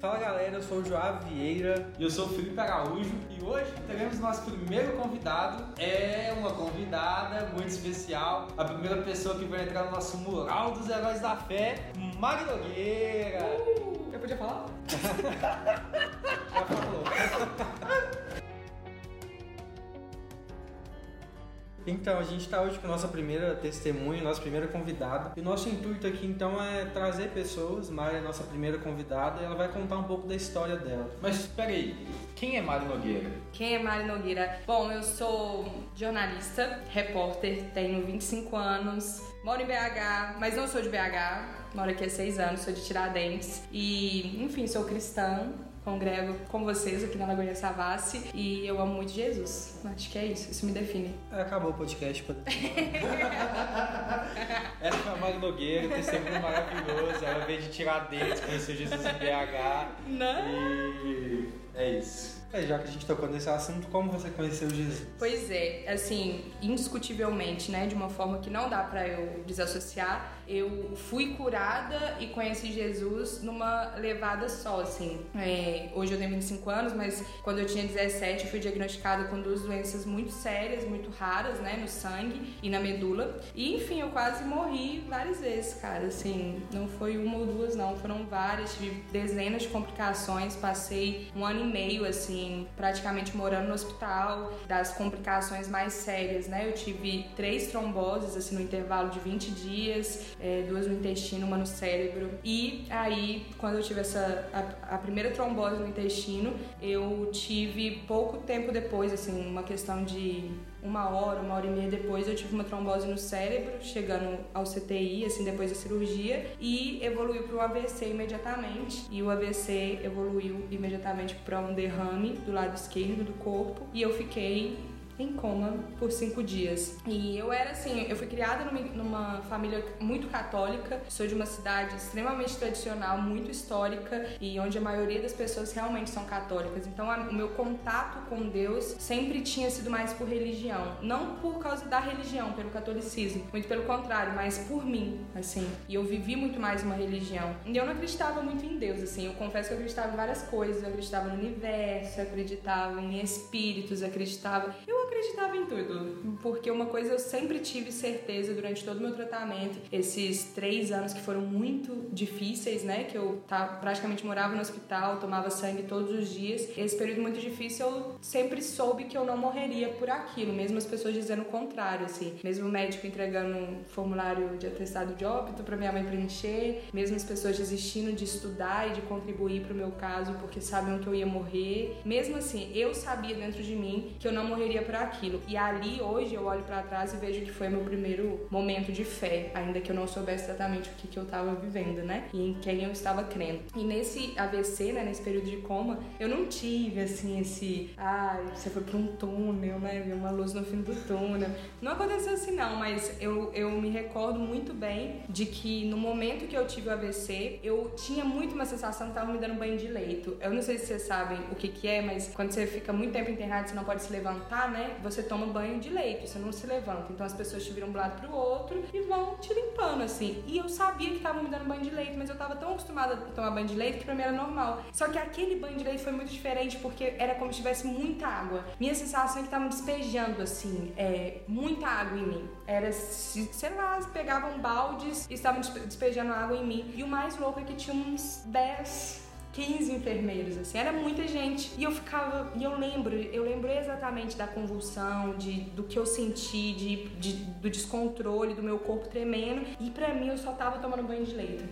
Fala galera, eu sou o João Vieira. E eu sou o Felipe Araújo e hoje teremos nosso primeiro convidado. É uma convidada muito especial, a primeira pessoa que vai entrar no nosso mural dos heróis da fé, Mari Nogueira. Uh, eu podia falar? Então, a gente está hoje com a nossa primeira testemunha, nossa primeira convidada. E o nosso intuito aqui, então, é trazer pessoas. Mari é a nossa primeira convidada e ela vai contar um pouco da história dela. Mas espera aí, quem é Mari Nogueira? Quem é Mari Nogueira? Bom, eu sou jornalista, repórter, tenho 25 anos, moro em BH, mas não sou de BH, moro aqui há 6 anos, sou de Tiradentes. E, enfim, sou cristã, congrego com vocês aqui na Lagoinha Savassi e eu amo muito Jesus. Acho que é isso, isso me define. Acabou o podcast. Essa foi a Mari Nogueira, testemunho maravilhoso. Ela veio de Tiradentes, conheceu Jesus em BH. Não. E é isso. É, já que a gente tocou nesse assunto, como você conheceu Jesus? Pois é, assim, indiscutivelmente, né, de uma forma que não dá para eu desassociar, eu fui curada e conheci Jesus numa levada só, assim. É, hoje eu tenho 25 anos, mas quando eu tinha 17 eu fui diagnosticada com duas doenças muito sérias, muito raras, né, no sangue e na medula. E enfim, eu quase morri várias vezes, cara, assim, não foi uma ou duas não, foram várias, tive dezenas de complicações, passei um ano e meio, assim, praticamente morando no hospital, das complicações mais sérias, né? Eu tive três tromboses, assim, no intervalo de 20 dias, é, duas no intestino, uma no cérebro. E aí, quando eu tive essa, a, a primeira trombose no intestino, eu tive pouco tempo depois, assim, uma questão de uma hora, uma hora e meia depois, eu tive uma trombose no cérebro, chegando ao CTI, assim, depois da cirurgia, e evoluiu para um AVC imediatamente. E o AVC evoluiu imediatamente para um derrame do lado esquerdo do corpo, e eu fiquei em coma por cinco dias. E eu era assim, eu fui criada numa, família muito católica, sou de uma cidade extremamente tradicional, muito histórica e onde a maioria das pessoas realmente são católicas. Então a, o meu contato com Deus sempre tinha sido mais por religião, não por causa da religião, pelo catolicismo, muito pelo contrário, mas por mim, assim. E eu vivi muito mais uma religião. E eu não acreditava muito em Deus, assim. Eu confesso que eu acreditava em várias coisas, eu acreditava no universo, eu acreditava em espíritos, acreditava. Eu acreditava em tudo, porque uma coisa eu sempre tive certeza durante todo o meu tratamento, esses três anos que foram muito difíceis, né? Que eu tá, praticamente morava no hospital, tomava sangue todos os dias. Esse período muito difícil eu sempre soube que eu não morreria por aquilo, mesmo as pessoas dizendo o contrário, assim. Mesmo o médico entregando um formulário de atestado de óbito para minha mãe preencher, mesmo as pessoas desistindo de estudar e de contribuir para o meu caso porque sabiam que eu ia morrer. Mesmo assim, eu sabia dentro de mim que eu não morreria por aquilo. E ali, hoje, eu olho para trás e vejo que foi meu primeiro momento de fé, ainda que eu não soubesse exatamente o que, que eu estava vivendo, né? E em quem eu estava crendo. E nesse AVC, né, nesse período de coma, eu não tive, assim, esse. Ah, você foi para um túnel, né? Viu uma luz no fim do túnel. Não aconteceu assim, não, mas eu, eu me recordo muito bem de que no momento que eu tive o AVC, eu tinha muito uma sensação que tava me dando banho de leito. Eu não sei se vocês sabem o que, que é, mas quando você fica muito tempo internado, você não pode se levantar, né? Você toma banho de leito, você não se levanta. Então as pessoas te viram um lado pro outro e vão te limpando, assim. E eu sabia que estavam me dando banho de leito, mas eu tava tão acostumada a tomar banho de leito que pra mim era normal. Só que aquele banho de leito foi muito diferente porque era como se tivesse muita água. Minha sensação é que estavam despejando, assim, é, muita água em mim. Era, sei lá, pegavam baldes e estavam despejando água em mim. E o mais louco é que tinha uns 10 15 enfermeiros, assim, era muita gente. E eu ficava, e eu lembro, eu lembro exatamente da convulsão, de, do que eu senti, de, de do descontrole, do meu corpo tremendo. E para mim eu só tava tomando banho de leito.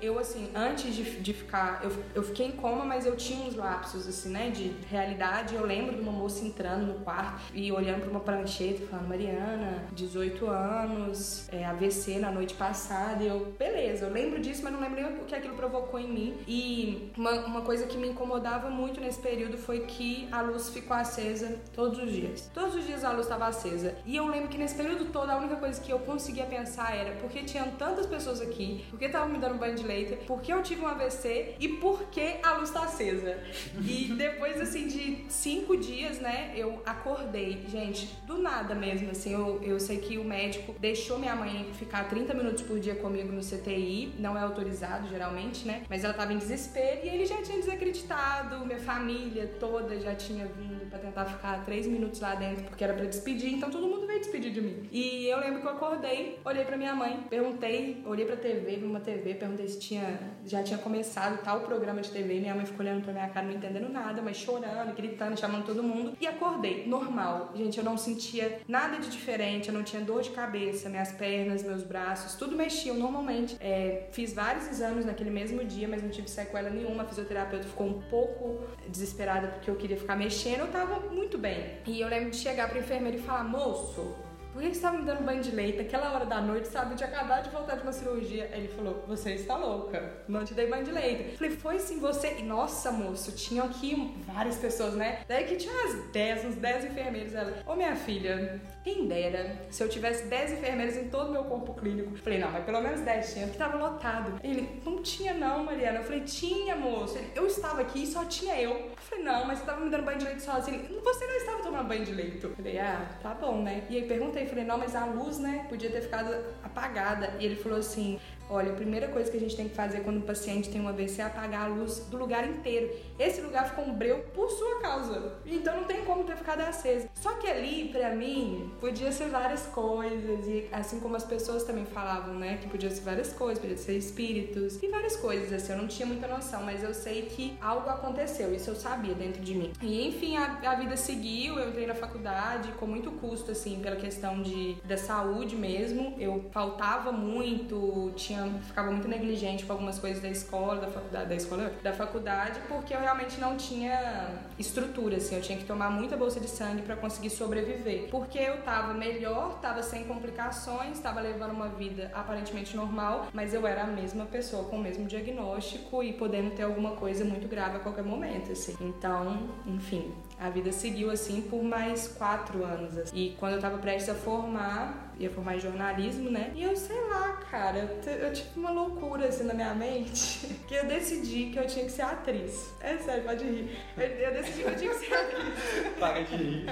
Eu, assim, antes de, de ficar. Eu, eu fiquei em coma, mas eu tinha uns lapsos, assim, né, de realidade. Eu lembro de uma moça entrando no quarto e olhando pra uma prancheta e falando: Mariana, 18 anos, é, AVC na noite passada. E eu, beleza, eu lembro disso, mas não lembro nem o que aquilo provocou em mim. E uma, uma coisa que me incomodava muito nesse período foi que a luz ficou acesa todos os dias. Todos os dias a luz estava acesa. E eu lembro que nesse período todo a única coisa que eu conseguia pensar era: por que tinham tantas pessoas aqui? Por que estavam me dando banho de dileita, por que eu tive um AVC e por que a luz tá acesa. E depois, assim, de cinco dias, né, eu acordei. Gente, do nada mesmo, assim, eu, eu sei que o médico deixou minha mãe ficar 30 minutos por dia comigo no CTI, não é autorizado geralmente, né, mas ela tava em desespero e ele já tinha desacreditado, minha família toda já tinha vindo para tentar ficar três minutos lá dentro porque era para despedir, então todo mundo veio despedir de mim. E eu lembro que eu acordei, olhei para minha mãe, perguntei, olhei pra TV, vi uma TV, perguntei tinha, já tinha começado tal programa de TV, minha mãe ficou olhando pra minha cara, não entendendo nada, mas chorando, gritando, chamando todo mundo. E acordei, normal. Gente, eu não sentia nada de diferente, eu não tinha dor de cabeça, minhas pernas, meus braços, tudo mexiam normalmente. É, fiz vários exames naquele mesmo dia, mas não tive sequela nenhuma. A fisioterapeuta ficou um pouco desesperada porque eu queria ficar mexendo, eu tava muito bem. E eu lembro de chegar pra enfermeira e falar: moço, por que você estava me dando banho de leite aquela hora da noite, sabe? Tinha acabado de voltar de uma cirurgia. Ele falou, você está louca, não te dei banho de leite. Falei, foi sim você. E, nossa, moço, tinham aqui várias pessoas, né? Daí que tinha umas 10, uns 10 enfermeiros. Ela, ô minha filha, quem dera se eu tivesse 10 enfermeiros em todo o meu corpo clínico. Falei, não, mas pelo menos 10 tinha, porque tava lotado. Ele, não tinha não, Mariana. Eu falei, tinha, moço. Ele, eu estava aqui e só tinha eu. Eu falei, não, mas você tava me dando banho de leite sozinho. Ele, você não estava tomando banho de leite. Falei, ah, tá bom, né? E aí perguntei, falei, não, mas a luz, né, podia ter ficado apagada. E ele falou assim: Olha, a primeira coisa que a gente tem que fazer quando o paciente tem um AVC é apagar a luz do lugar inteiro. Esse lugar ficou um breu por sua causa. Então não tem como ter ficado acesa. Só que ali, para mim, podia ser várias coisas. E assim como as pessoas também falavam, né? Que podia ser várias coisas, podia ser espíritos e várias coisas. Assim, eu não tinha muita noção, mas eu sei que algo aconteceu. Isso eu sabia dentro de mim. E enfim, a, a vida seguiu. Eu entrei na faculdade com muito custo, assim, pela questão de, da saúde mesmo. Eu faltava muito, tinha tinha, ficava muito negligente com algumas coisas da escola, da faculdade, da escola, da faculdade, porque eu realmente não tinha estrutura, assim, eu tinha que tomar muita bolsa de sangue para conseguir sobreviver. Porque eu tava melhor, tava sem complicações, tava levando uma vida aparentemente normal, mas eu era a mesma pessoa com o mesmo diagnóstico e podendo ter alguma coisa muito grave a qualquer momento, assim. Então, enfim, a vida seguiu assim por mais quatro anos. Assim. E quando eu tava prestes a formar, ia formar em jornalismo, né? E eu sei lá, cara, eu, eu tive uma loucura assim na minha mente que eu decidi que eu tinha que ser atriz. É sério, pode rir. Eu, eu decidi que eu tinha que ser atriz. Para de rir.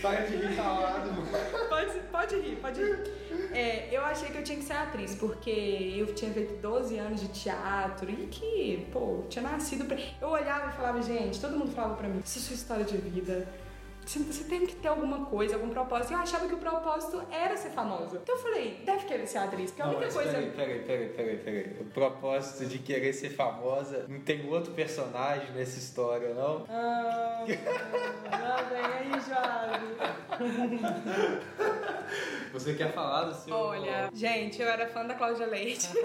Para de rir calado. Pode, pode rir, pode rir. É, eu achei que eu tinha que ser atriz, porque eu tinha feito 12 anos de teatro e que, pô, tinha nascido pra. Eu olhava e falava, gente, todo mundo falava pra mim, isso é sua história de vida. Você tem que ter alguma coisa, algum propósito. E eu achava que o propósito era ser famosa. Então eu falei, deve querer ser atriz, porque a única coisa. Peraí, peraí, peraí, peraí, peraí. O propósito de querer ser famosa não tem outro personagem nessa história, não? Ah, lá vem aí, Jorge. Você quer falar do seu. Olha, gente, eu era fã da Cláudia Leite.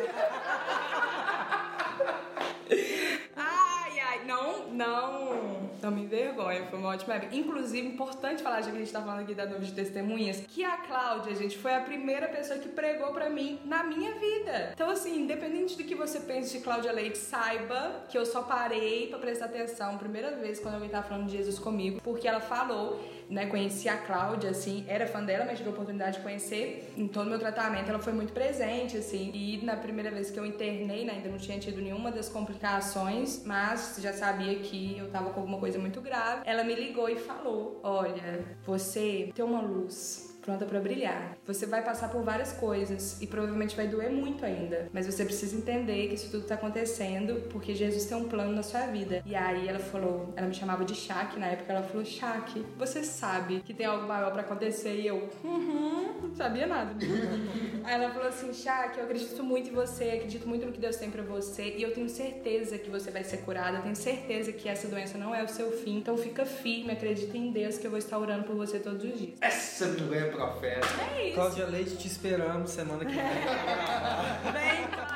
ai, ai, não, não, não me envergonha, foi uma ótima época. Inclusive, importante falar, já que a gente tá falando aqui da novo de testemunhas, que a Cláudia, gente, foi a primeira pessoa que pregou pra mim na minha vida. Então, assim, independente do que você pense de Cláudia Leite, saiba que eu só parei pra prestar atenção, primeira vez quando alguém tava falando de Jesus comigo, porque ela falou né, conheci a Cláudia, assim, era fã dela, mas tive a oportunidade de conhecer em todo o meu tratamento, ela foi muito presente, assim, e na primeira vez que eu internei, né, ainda não tinha tido nenhuma das complicações, mas já sabia que eu tava com alguma coisa muito grave, ela me ligou e falou, olha, você tem uma luz pronta para brilhar. Você vai passar por várias coisas e provavelmente vai doer muito ainda, mas você precisa entender que isso tudo tá acontecendo porque Jesus tem um plano na sua vida. E aí ela falou, ela me chamava de Shaq na época, ela falou: "Shaq, você sabe que tem algo maior para acontecer?" E eu, uhum, não sabia nada. aí ela falou assim: "Shaq, eu acredito muito em você, acredito muito no que Deus tem para você e eu tenho certeza que você vai ser curada, eu tenho certeza que essa doença não é o seu fim. Então fica firme, acredita em Deus que eu vou estar orando por você todos os dias." Essa mulher profeta. É isso. Cláudia Leite, te esperamos semana que vem. Vem!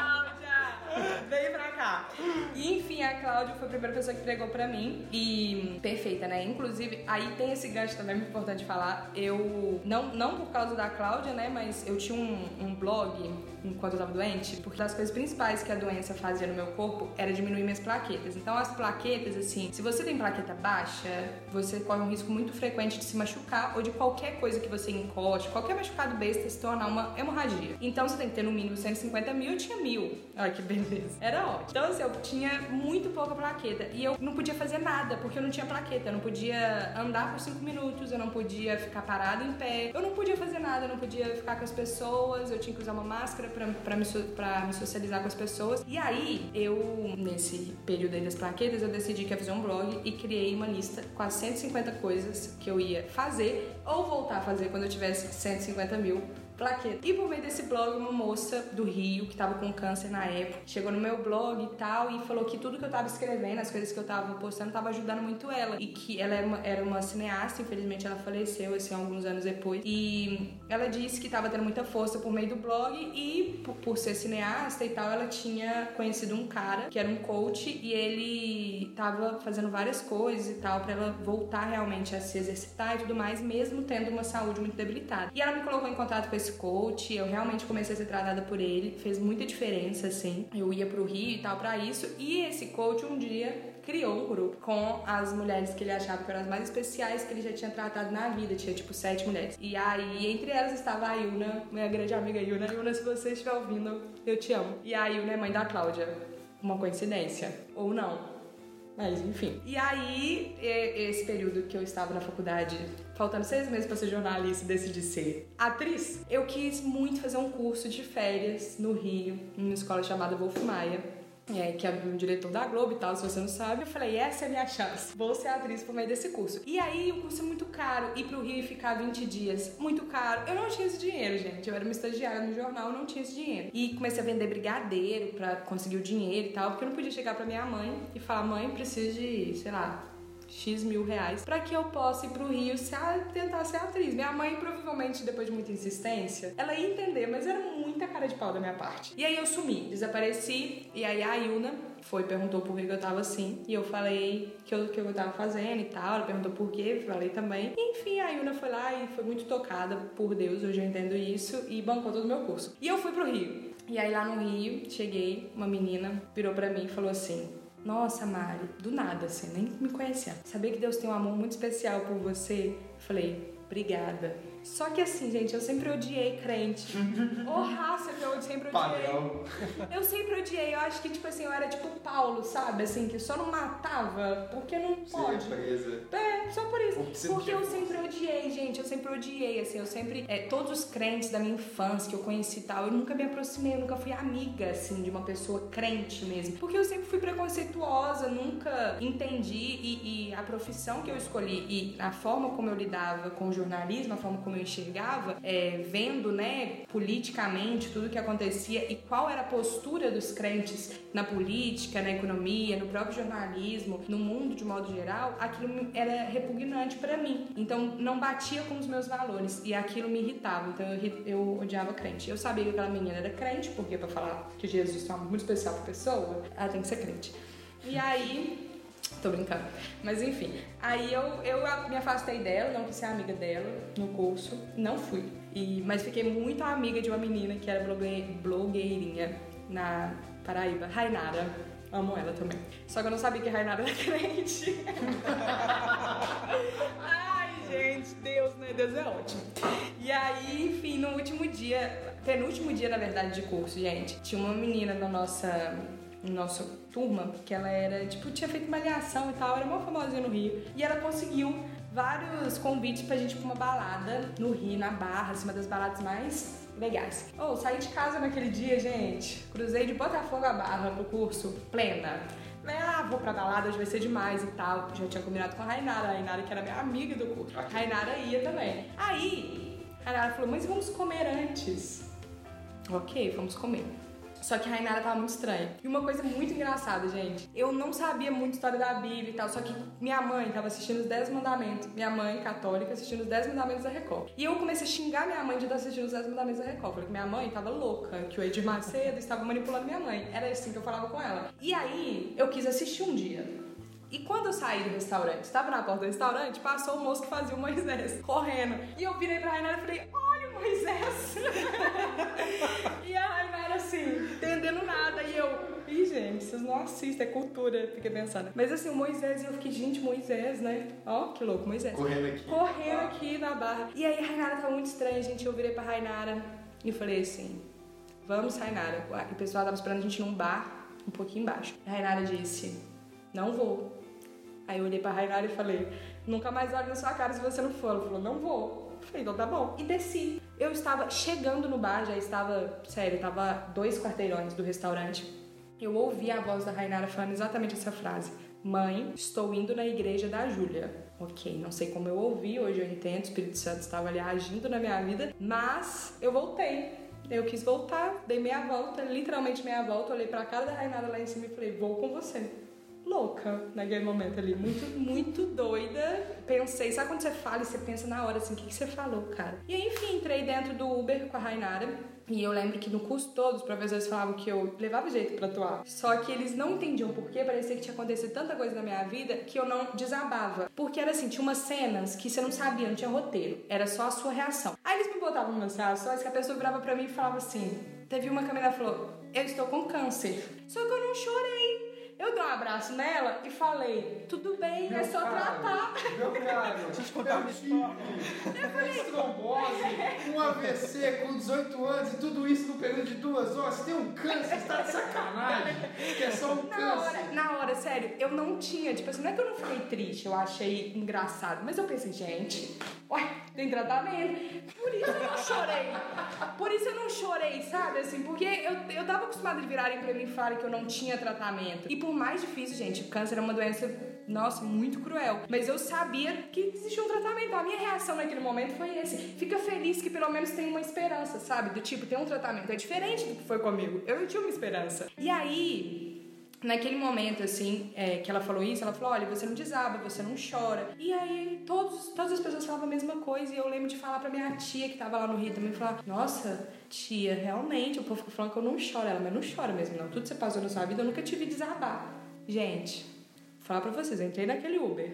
Vem pra cá. e enfim, a Cláudia foi a primeira pessoa que entregou pra mim. E perfeita, né? Inclusive, aí tem esse gancho também muito importante falar. Eu, não, não por causa da Cláudia, né? Mas eu tinha um, um blog enquanto eu tava doente, porque das coisas principais que a doença fazia no meu corpo era diminuir minhas plaquetas. Então, as plaquetas, assim, se você tem plaqueta baixa, você corre um risco muito frequente de se machucar ou de qualquer coisa que você encoste, qualquer machucado besta se tornar uma hemorragia. Então, você tem que ter no mínimo 150 mil, eu tinha mil. Olha que beleza. Era ótimo. Então, assim, eu tinha muito pouca plaqueta e eu não podia fazer nada porque eu não tinha plaqueta. Eu não podia andar por 5 minutos, eu não podia ficar parado em pé, eu não podia fazer nada, eu não podia ficar com as pessoas, eu tinha que usar uma máscara pra, pra, me, pra me socializar com as pessoas. E aí, eu, nesse período aí das plaquetas, eu decidi que ia fazer um blog e criei uma lista com as 150 coisas que eu ia fazer ou voltar a fazer quando eu tivesse 150 mil plaqueta. E por meio desse blog, uma moça do Rio, que tava com câncer na época, chegou no meu blog e tal, e falou que tudo que eu tava escrevendo, as coisas que eu tava postando, tava ajudando muito ela. E que ela era uma, era uma cineasta, infelizmente ela faleceu, assim, alguns anos depois. E ela disse que tava tendo muita força por meio do blog e por, por ser cineasta e tal, ela tinha conhecido um cara que era um coach e ele tava fazendo várias coisas e tal para ela voltar realmente a se exercitar e tudo mais, mesmo tendo uma saúde muito debilitada. E ela me colocou em contato com esse esse coach, eu realmente comecei a ser tratada por ele, fez muita diferença, assim. Eu ia pro Rio e tal para isso, e esse coach um dia criou um grupo com as mulheres que ele achava que eram as mais especiais que ele já tinha tratado na vida. Tinha tipo sete mulheres. E aí, entre elas estava a Yuna, minha grande amiga Yuna. Yuna, se você estiver ouvindo, eu te amo. E a Yuna é mãe da Cláudia. Uma coincidência. Ou não. Mas enfim. E aí, esse período que eu estava na faculdade, faltando seis meses para ser jornalista e decidi ser atriz, eu quis muito fazer um curso de férias no Rio, numa escola chamada Wolf Maia é, que é o diretor da Globo e tal, se você não sabe. Eu falei, essa é a minha chance. Vou ser atriz por meio desse curso. E aí o curso é muito caro. Ir pro Rio e ficar 20 dias, muito caro. Eu não tinha esse dinheiro, gente. Eu era uma estagiária no jornal, não tinha esse dinheiro. E comecei a vender brigadeiro pra conseguir o dinheiro e tal, porque eu não podia chegar pra minha mãe e falar, mãe, preciso de, sei lá, X mil reais para que eu possa ir pro Rio se tentar ser atriz. Minha mãe, provavelmente, depois de muita insistência, ela ia entender, mas era muita cara de pau da minha parte. E aí eu sumi, desapareci, e aí a Yuna foi, perguntou por que eu tava assim, e eu falei que eu, que eu tava fazendo e tal, ela perguntou por quê, falei também. Enfim, a Yuna foi lá e foi muito tocada por Deus, hoje eu entendo isso, e bancou todo o meu curso. E eu fui pro Rio. E aí lá no Rio, cheguei, uma menina virou para mim e falou assim: nossa, Mari, do nada, assim, nem me conhecia. Saber que Deus tem um amor muito especial por você? Falei, obrigada. Só que assim, gente, eu sempre odiei crente. Ô raça que eu sempre odiei. Padrão. Eu sempre odiei. Eu acho que, tipo assim, eu era tipo Paulo, sabe? Assim, que só não matava porque não pode. Presa. É, só por isso. Porque eu sempre odiei, gente. Eu sempre odiei, assim. Eu sempre. É, todos os crentes da minha infância que eu conheci e tal, eu nunca me aproximei, eu nunca fui amiga, assim, de uma pessoa crente mesmo. Porque eu sempre fui preconceituosa, nunca entendi. E, e a profissão que eu escolhi e a forma como eu lidava com o jornalismo, a forma como como eu enxergava, é, vendo, né, politicamente tudo que acontecia e qual era a postura dos crentes na política, na economia, no próprio jornalismo, no mundo de modo geral, aquilo era repugnante para mim. Então não batia com os meus valores e aquilo me irritava. Então eu, eu odiava crente. Eu sabia que aquela menina era crente, porque para falar que Jesus é muito especial pra pessoa, ela tem que ser crente. E aí Tô brincando. Mas enfim, aí eu, eu me afastei dela, não quis ser amiga dela no curso, não fui. E, mas fiquei muito amiga de uma menina que era blogue, blogueirinha na Paraíba, Rainara. Amo ela também. Só que eu não sabia que Rainara era crente. Ai, gente, Deus, né? Deus é ótimo. E aí, enfim, no último dia, penúltimo dia, na verdade, de curso, gente, tinha uma menina na nossa nossa turma, que ela era, tipo, tinha feito uma aliação e tal, era uma famosinha no Rio. E ela conseguiu vários convites pra gente ir pra uma balada no Rio, na Barra, assim, uma das baladas mais legais. Ou oh, saí de casa naquele dia, gente. Cruzei de Botafogo a Barra pro curso, plena. Ah, vou pra balada, hoje vai ser demais e tal. Já tinha combinado com a Rainara, a Rainara que era minha amiga do curso. A Rainara ia também. Aí, a Rainara falou, mas vamos comer antes. Ok, vamos comer. Só que a Rainara tava muito estranha. E uma coisa muito engraçada, gente. Eu não sabia muito história da Bíblia e tal, só que minha mãe tava assistindo os 10 mandamentos. Minha mãe, católica, assistindo os 10 mandamentos da Record. E eu comecei a xingar minha mãe de estar assistindo os 10 mandamentos da Record. Falei que minha mãe tava louca, que o Edir Macedo estava manipulando minha mãe. Era assim que eu falava com ela. E aí, eu quis assistir um dia. E quando eu saí do restaurante, estava na porta do restaurante, passou o moço que fazia o Moisés correndo. E eu virei pra Rainara e falei: Olha o Moisés! e a Rainara assim, entendendo nada. E eu, Ih, gente, vocês não assistem, é cultura, fiquei pensando. Mas assim, o Moisés, e eu fiquei, gente, Moisés, né? Ó, que louco, Moisés. Correndo aqui. Correndo aqui na barra. E aí a Rainara tava muito estranha, gente. Eu virei pra Rainara e falei assim: Vamos, Rainara. E o pessoal tava esperando a gente num bar, um pouquinho embaixo. A Rainara disse: Não vou. Aí eu olhei pra Rainara e falei: Nunca mais olho na sua cara se você não for. Ela falou: Não vou. Eu falei: Então tá bom. E desci. Eu estava chegando no bar, já estava, sério, estava dois quarteirões do restaurante. Eu ouvi a voz da Rainara falando exatamente essa frase. Mãe, estou indo na igreja da Júlia. Ok, não sei como eu ouvi, hoje eu entendo, o Espírito Santo estava ali agindo na minha vida, mas eu voltei. Eu quis voltar, dei meia volta, literalmente meia volta, olhei pra cara da Rainara lá em cima e falei, vou com você. Louca naquele momento ali, muito, muito doida. Pensei, sabe quando você fala e você pensa na hora assim, o que, que você falou, cara? E aí, enfim, entrei dentro do Uber com a Rainara. E eu lembro que no curso todo os professores falavam que eu levava jeito pra atuar. Só que eles não entendiam por quê, parecia que tinha acontecido tanta coisa na minha vida que eu não desabava. Porque era assim, tinha umas cenas que você não sabia, não tinha roteiro. Era só a sua reação. Aí eles me botavam umas reações que a pessoa virava pra mim e falava assim. Teve uma que falou: Eu estou com câncer. Só que eu não chorei. Eu dei um abraço nela e falei, tudo bem, Meu é só cara, tratar. Meu cara, Deixa eu te contar uma história. Eu falei, trombose, um AVC com 18 anos e tudo isso no período de duas horas. Você tem um câncer, você tá de sacanagem. Que é só um na câncer. hora, na hora, sério, eu não tinha, tipo assim, não é que eu não fiquei triste, eu achei engraçado, mas eu pensei, gente, ué, tem tratamento. Por isso eu não chorei. Por isso eu não chorei, sabe? Assim, porque eu, eu tava acostumada de virarem pra mim e falarem que eu não tinha tratamento. E por mais difícil, gente, o câncer é uma doença, nossa, muito cruel. Mas eu sabia que existia um tratamento. A minha reação naquele momento foi esse. Fica feliz que pelo menos tem uma esperança, sabe? Do tipo, tem um tratamento. É diferente do que foi comigo. Eu tinha uma esperança. E aí, Naquele momento, assim, é, que ela falou isso, ela falou: olha, você não desaba, você não chora. E aí, todos, todas as pessoas falavam a mesma coisa. E eu lembro de falar pra minha tia, que tava lá no Rio também, falar: nossa, tia, realmente, o povo ficou falando que eu não choro. Ela, mas não chora mesmo, não. Tudo que você passou na sua vida, eu nunca tive desabar. Gente, vou falar pra vocês, eu entrei naquele Uber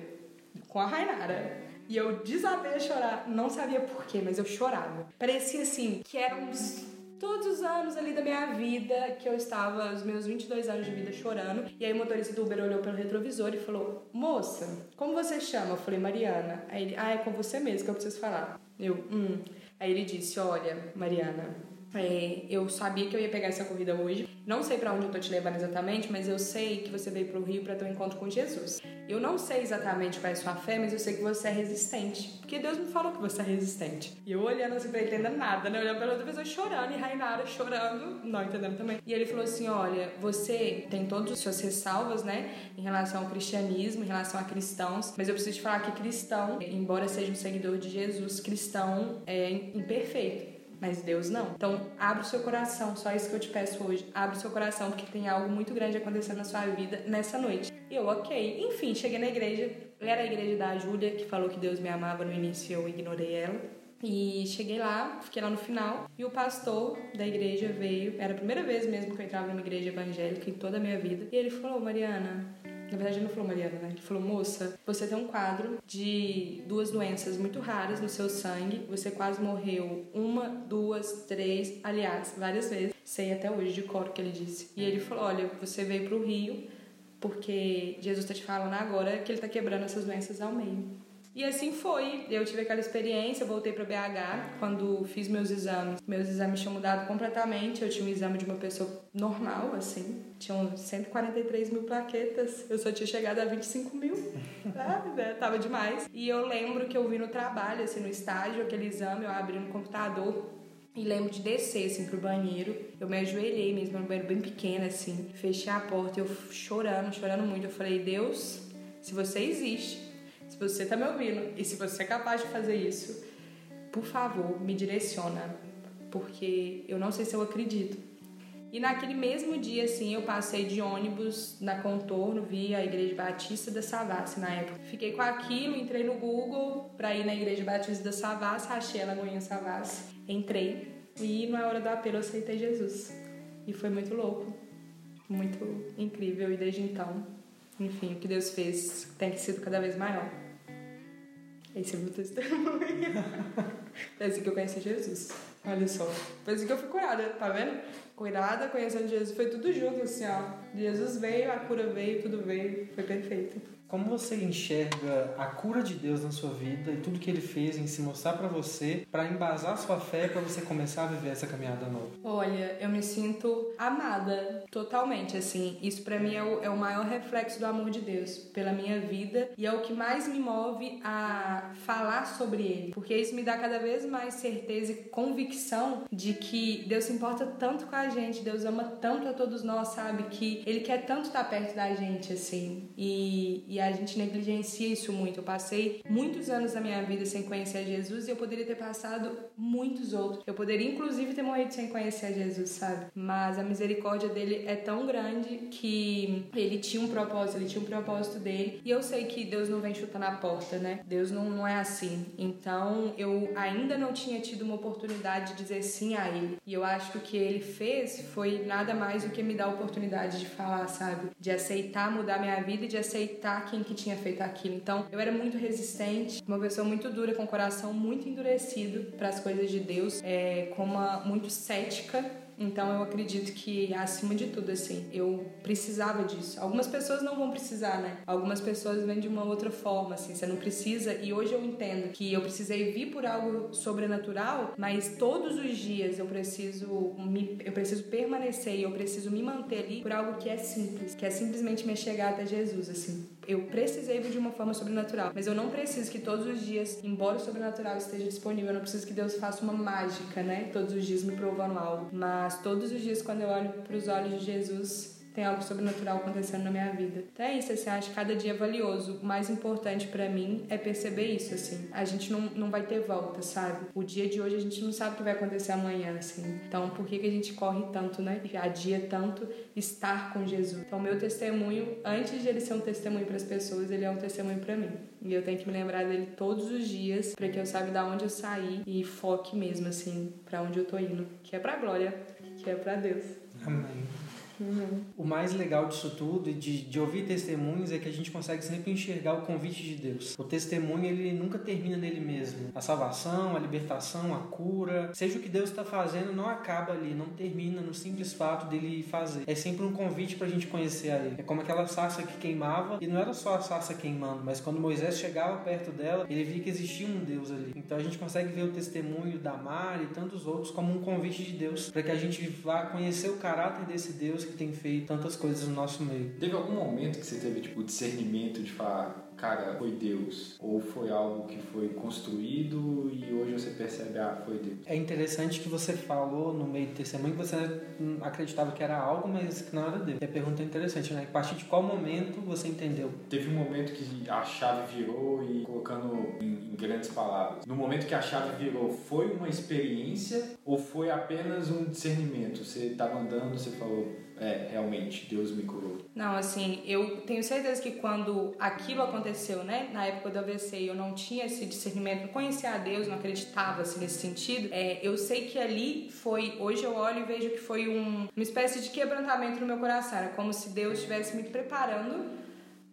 com a Rainara. E eu desabei a chorar, não sabia porquê, mas eu chorava. Parecia assim, que eram uns todos os anos ali da minha vida que eu estava, os meus 22 anos de vida, chorando. E aí o motorista do Uber olhou pelo retrovisor e falou: Moça, como você chama? Eu falei: Mariana. Aí ele: Ah, é com você mesmo que eu preciso falar. Eu: Hum. Aí ele disse: Olha, Mariana. É, eu sabia que eu ia pegar essa corrida hoje. Não sei para onde eu tô te levando exatamente, mas eu sei que você veio pro Rio para ter um encontro com Jesus. Eu não sei exatamente qual é a sua fé, mas eu sei que você é resistente. Porque Deus me falou que você é resistente. E eu olhando assim pra ele, entendendo nada, né? Olhando pela outra pessoa chorando e Rainara chorando, não entendendo também. E ele falou assim: olha, você tem todas as suas ressalvas, né? Em relação ao cristianismo, em relação a cristãos. Mas eu preciso te falar que cristão, embora seja um seguidor de Jesus, cristão é imperfeito. Mas Deus não. Então, abre o seu coração, só isso que eu te peço hoje. Abre o seu coração, porque tem algo muito grande acontecendo na sua vida nessa noite. E eu, ok. Enfim, cheguei na igreja. Era a igreja da Júlia, que falou que Deus me amava no início eu ignorei ela. E cheguei lá, fiquei lá no final, e o pastor da igreja veio. Era a primeira vez mesmo que eu entrava numa igreja evangélica em toda a minha vida. E ele falou: Mariana, na verdade, ele não falou Mariana, né? Ele falou: moça, você tem um quadro de duas doenças muito raras no seu sangue. Você quase morreu uma, duas, três, aliás, várias vezes. Sei até hoje de cor que ele disse. E ele falou: olha, você veio pro Rio porque Jesus tá te falando agora que ele tá quebrando essas doenças ao meio. E assim foi. Eu tive aquela experiência, voltei para BH quando fiz meus exames. Meus exames tinham mudado completamente. Eu tinha um exame de uma pessoa normal, assim. Tinham 143 mil plaquetas. Eu só tinha chegado a 25 mil. ah, né? Tava demais. E eu lembro que eu vi no trabalho, assim, no estágio, aquele exame, eu abri no computador. E lembro de descer, assim, pro banheiro. Eu me ajoelhei mesmo, era um banheiro bem pequeno, assim. Fechei a porta, eu chorando, chorando muito. Eu falei, Deus, se você existe, se você tá me ouvindo e se você é capaz de fazer isso, por favor, me direciona, porque eu não sei se eu acredito. E naquele mesmo dia, assim, eu passei de ônibus na Contorno, vi a Igreja Batista da Savassi na época. Fiquei com aquilo, entrei no Google pra ir na Igreja Batista da Savassi, achei a Lagoinha Savassi. Entrei e na hora do apelo eu aceitei Jesus. E foi muito louco, muito incrível. E desde então, enfim, o que Deus fez tem sido cada vez maior. Esse é o meu testemunho. é assim que eu conheci Jesus. Olha só. Foi assim que eu fui curada, tá vendo? Curada, conhecendo Jesus, foi tudo junto, assim, ó. Jesus veio, a cura veio, tudo veio, foi perfeito. Como você enxerga a cura de Deus na sua vida e tudo que ele fez em se mostrar para você, para embasar sua fé para você começar a viver essa caminhada nova? Olha, eu me sinto amada totalmente, assim. Isso para mim é o, é o maior reflexo do amor de Deus pela minha vida e é o que mais me move a falar sobre ele, porque isso me dá cada vez mais certeza e convicção de que Deus se importa tanto com a gente, Deus ama tanto a todos nós, sabe? Que ele quer tanto estar perto da gente, assim. E, e a gente negligencia isso muito. Eu passei muitos anos da minha vida sem conhecer Jesus e eu poderia ter passado muitos outros. Eu poderia, inclusive, ter morrido sem conhecer Jesus, sabe? Mas a misericórdia dele é tão grande que ele tinha um propósito, ele tinha um propósito dele. E eu sei que Deus não vem chutar na porta, né? Deus não, não é assim. Então eu ainda não tinha tido uma oportunidade de dizer sim a ele. E eu acho que o que ele fez foi nada mais do que me dar a oportunidade de falar, sabe? De aceitar mudar minha vida e de aceitar quem que tinha feito aquilo. Então, eu era muito resistente, uma pessoa muito dura, com o coração muito endurecido para as coisas de Deus, é, com uma muito cética então eu acredito que acima de tudo assim, eu precisava disso. Algumas pessoas não vão precisar, né? Algumas pessoas vêm de uma outra forma, assim, você não precisa. E hoje eu entendo que eu precisei vir por algo sobrenatural, mas todos os dias eu preciso me, eu preciso permanecer e eu preciso me manter ali por algo que é simples, que é simplesmente me chegar até Jesus, assim. Eu precisei de uma forma sobrenatural, mas eu não preciso que todos os dias, embora o sobrenatural esteja disponível, eu não preciso que Deus faça uma mágica, né? Todos os dias me provando algo. Mas todos os dias, quando eu olho para os olhos de Jesus, tem algo sobrenatural acontecendo na minha vida. Então é isso, assim, acho cada dia é valioso. O mais importante para mim é perceber isso, assim. A gente não, não vai ter volta, sabe? O dia de hoje a gente não sabe o que vai acontecer amanhã, assim. Então por que, que a gente corre tanto, né? E adia tanto estar com Jesus. Então meu testemunho, antes de ele ser um testemunho para as pessoas, ele é um testemunho para mim. E eu tenho que me lembrar dele todos os dias para que eu saiba da onde eu saí e foque mesmo, assim, para onde eu tô indo. Que é pra glória, que é para Deus. Amém. Uhum. O mais legal disso tudo e de, de ouvir testemunhos é que a gente consegue sempre enxergar o convite de Deus. O testemunho ele nunca termina nele mesmo. A salvação, a libertação, a cura, seja o que Deus está fazendo, não acaba ali, não termina no simples fato dele fazer. É sempre um convite para a gente conhecer a Ele. É como aquela sarça que queimava e não era só a sarça queimando, mas quando Moisés chegava perto dela, ele via que existia um Deus ali. Então a gente consegue ver o testemunho da Mari e tantos outros como um convite de Deus para que a gente vá conhecer o caráter desse Deus que tem feito tantas coisas no nosso meio. Teve algum momento que você teve tipo, o discernimento de falar, cara, foi Deus? Ou foi algo que foi construído e hoje você percebe, ah, foi Deus? É interessante que você falou no meio do testemunho que você acreditava que era algo, mas que não era Deus. E a pergunta é interessante, né? A partir de qual momento você entendeu? Teve um momento que a chave virou e colocando em, em grandes palavras. No momento que a chave virou, foi uma experiência ou foi apenas um discernimento? Você estava andando, você falou, é, realmente, Deus me curou. Não, assim, eu tenho certeza que quando aquilo aconteceu, né, na época do AVC, eu não tinha esse discernimento, não conhecia a Deus, não acreditava assim, nesse sentido. É, eu sei que ali foi, hoje eu olho e vejo que foi um, uma espécie de quebrantamento no meu coração, era como se Deus estivesse me preparando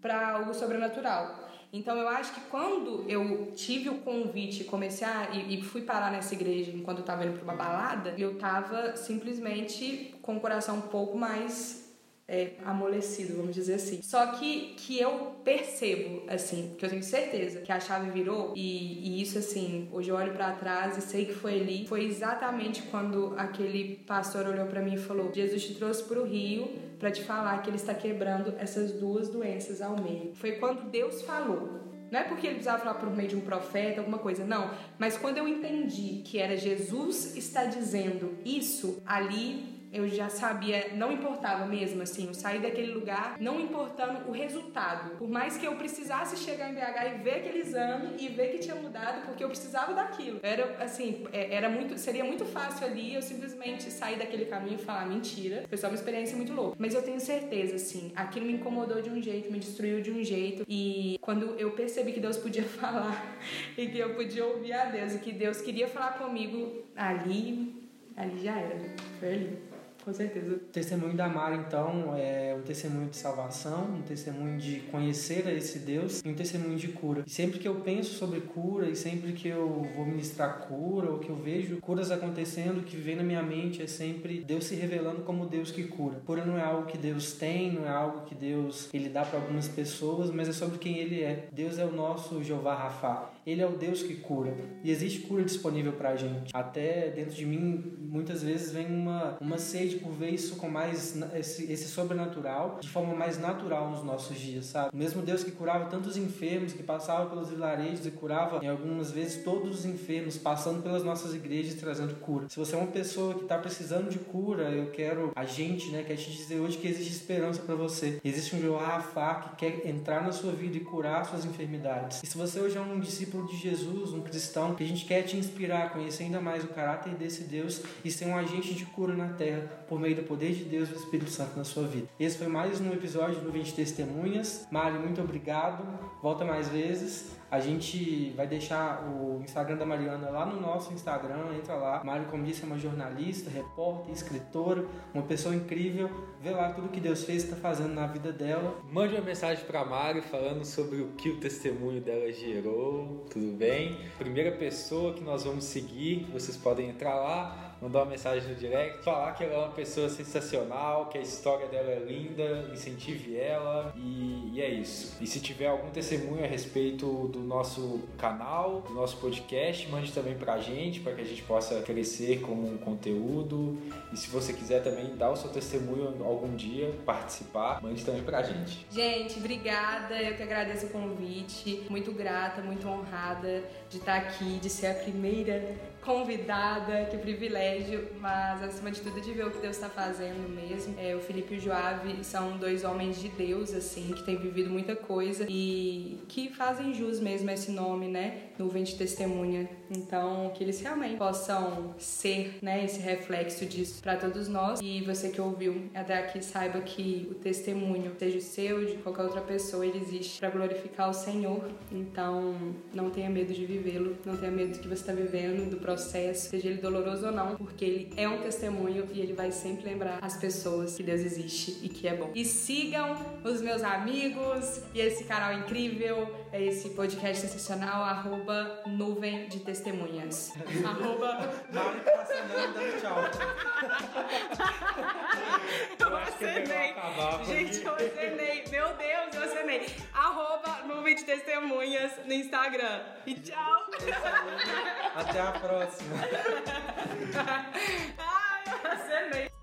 para algo sobrenatural. Então eu acho que quando eu tive o convite comecei a, e, e, fui parar nessa igreja enquanto eu tava indo pra uma balada, eu tava simplesmente com o coração um pouco mais é, amolecido, vamos dizer assim. Só que, que eu percebo, assim, que eu tenho certeza que a chave virou e, e isso, assim, hoje eu olho para trás e sei que foi ali. Foi exatamente quando aquele pastor olhou para mim e falou: Jesus te trouxe pro Rio para te falar que ele está quebrando essas duas doenças ao meio. Foi quando Deus falou. Não é porque ele precisava falar por meio de um profeta, alguma coisa, não. Mas quando eu entendi que era Jesus está dizendo isso, ali eu já sabia, não importava mesmo, assim, eu saí daquele lugar não importando o resultado. Por mais que eu precisasse chegar em BH e ver aquele exame e ver que tinha mudado, porque eu precisava daquilo. Era, assim, é, era muito, seria muito fácil ali eu simplesmente sair daquele caminho e falar, mentira, foi só uma experiência muito louca. Mas eu tenho certeza, assim, aquilo me incomodou de um jeito, me destruiu de um jeito. E quando eu percebi que Deus podia falar e que eu podia ouvir a Deus e que Deus queria falar comigo ali, ali já era. Foi ali. Com certeza. O testemunho da Mara, então, é um testemunho de salvação, um testemunho de conhecer a esse Deus e um testemunho de cura. E sempre que eu penso sobre cura e sempre que eu vou ministrar cura ou que eu vejo curas acontecendo, o que vem na minha mente é sempre Deus se revelando como Deus que cura. Cura não é algo que Deus tem, não é algo que Deus ele dá para algumas pessoas, mas é sobre quem ele é. Deus é o nosso Jeová Rafa. Ele é o Deus que cura. E existe cura disponível pra gente. Até dentro de mim, muitas vezes vem uma, uma sede por ver isso com mais esse, esse sobrenatural, de forma mais natural nos nossos dias, sabe? O mesmo Deus que curava tantos enfermos, que passava pelos vilarejos e curava, em algumas vezes, todos os enfermos, passando pelas nossas igrejas trazendo cura. Se você é uma pessoa que está precisando de cura, eu quero, a gente, né, quer te dizer hoje que existe esperança para você. Existe um Jeová que quer entrar na sua vida e curar suas enfermidades. E se você hoje é um discípulo discípulo de Jesus, um cristão, que a gente quer te inspirar a conhecer ainda mais o caráter desse Deus e ser um agente de cura na terra por meio do poder de Deus e do Espírito Santo na sua vida. Esse foi mais um episódio do 20 Testemunhas. Mari, muito obrigado. Volta mais vezes. A gente vai deixar o Instagram da Mariana lá no nosso Instagram, entra lá. Mari, como disse, é uma jornalista, repórter, escritora, uma pessoa incrível. Vê lá tudo que Deus fez e está fazendo na vida dela. Mande uma mensagem para Mari falando sobre o que o testemunho dela gerou, tudo bem? Primeira pessoa que nós vamos seguir, vocês podem entrar lá, mandar uma mensagem no direct, falar que ela é uma pessoa sensacional, que a história dela é linda, incentive ela e, e é isso. E se tiver algum testemunho a respeito do nosso canal, do nosso podcast, mande também pra gente, para que a gente possa crescer como um conteúdo. E se você quiser também dar o seu testemunho algum dia, participar, mande também pra gente. Gente, obrigada. Eu que agradeço o convite. Muito grata, muito honrada de estar aqui, de ser a primeira convidada, que privilégio, mas acima de tudo de ver o que Deus está fazendo mesmo. É, o Felipe e o Joave são dois homens de Deus, assim, que têm vivido muita coisa e que fazem jus mesmo a esse nome, né? Nuvem de testemunha. Então, que eles realmente possam ser, né, esse reflexo disso para todos nós. E você que ouviu até aqui, saiba que o testemunho, seja o seu, de qualquer outra pessoa, ele existe para glorificar o Senhor. Então, não tenha medo de vivê-lo, não tenha medo do que você está vivendo, do processo, seja ele doloroso ou não, porque ele é um testemunho e ele vai sempre lembrar as pessoas que Deus existe e que é bom. E sigam os meus amigos e esse canal incrível, esse podcast sensacional, arroba nuvem de testemunhas. arroba... Dando tchau. eu acenei. Gente, eu acenei. Meu Deus, eu acenei. Arroba nuvem de testemunhas no Instagram. E tchau. Até a próxima. Ai, eu acenei.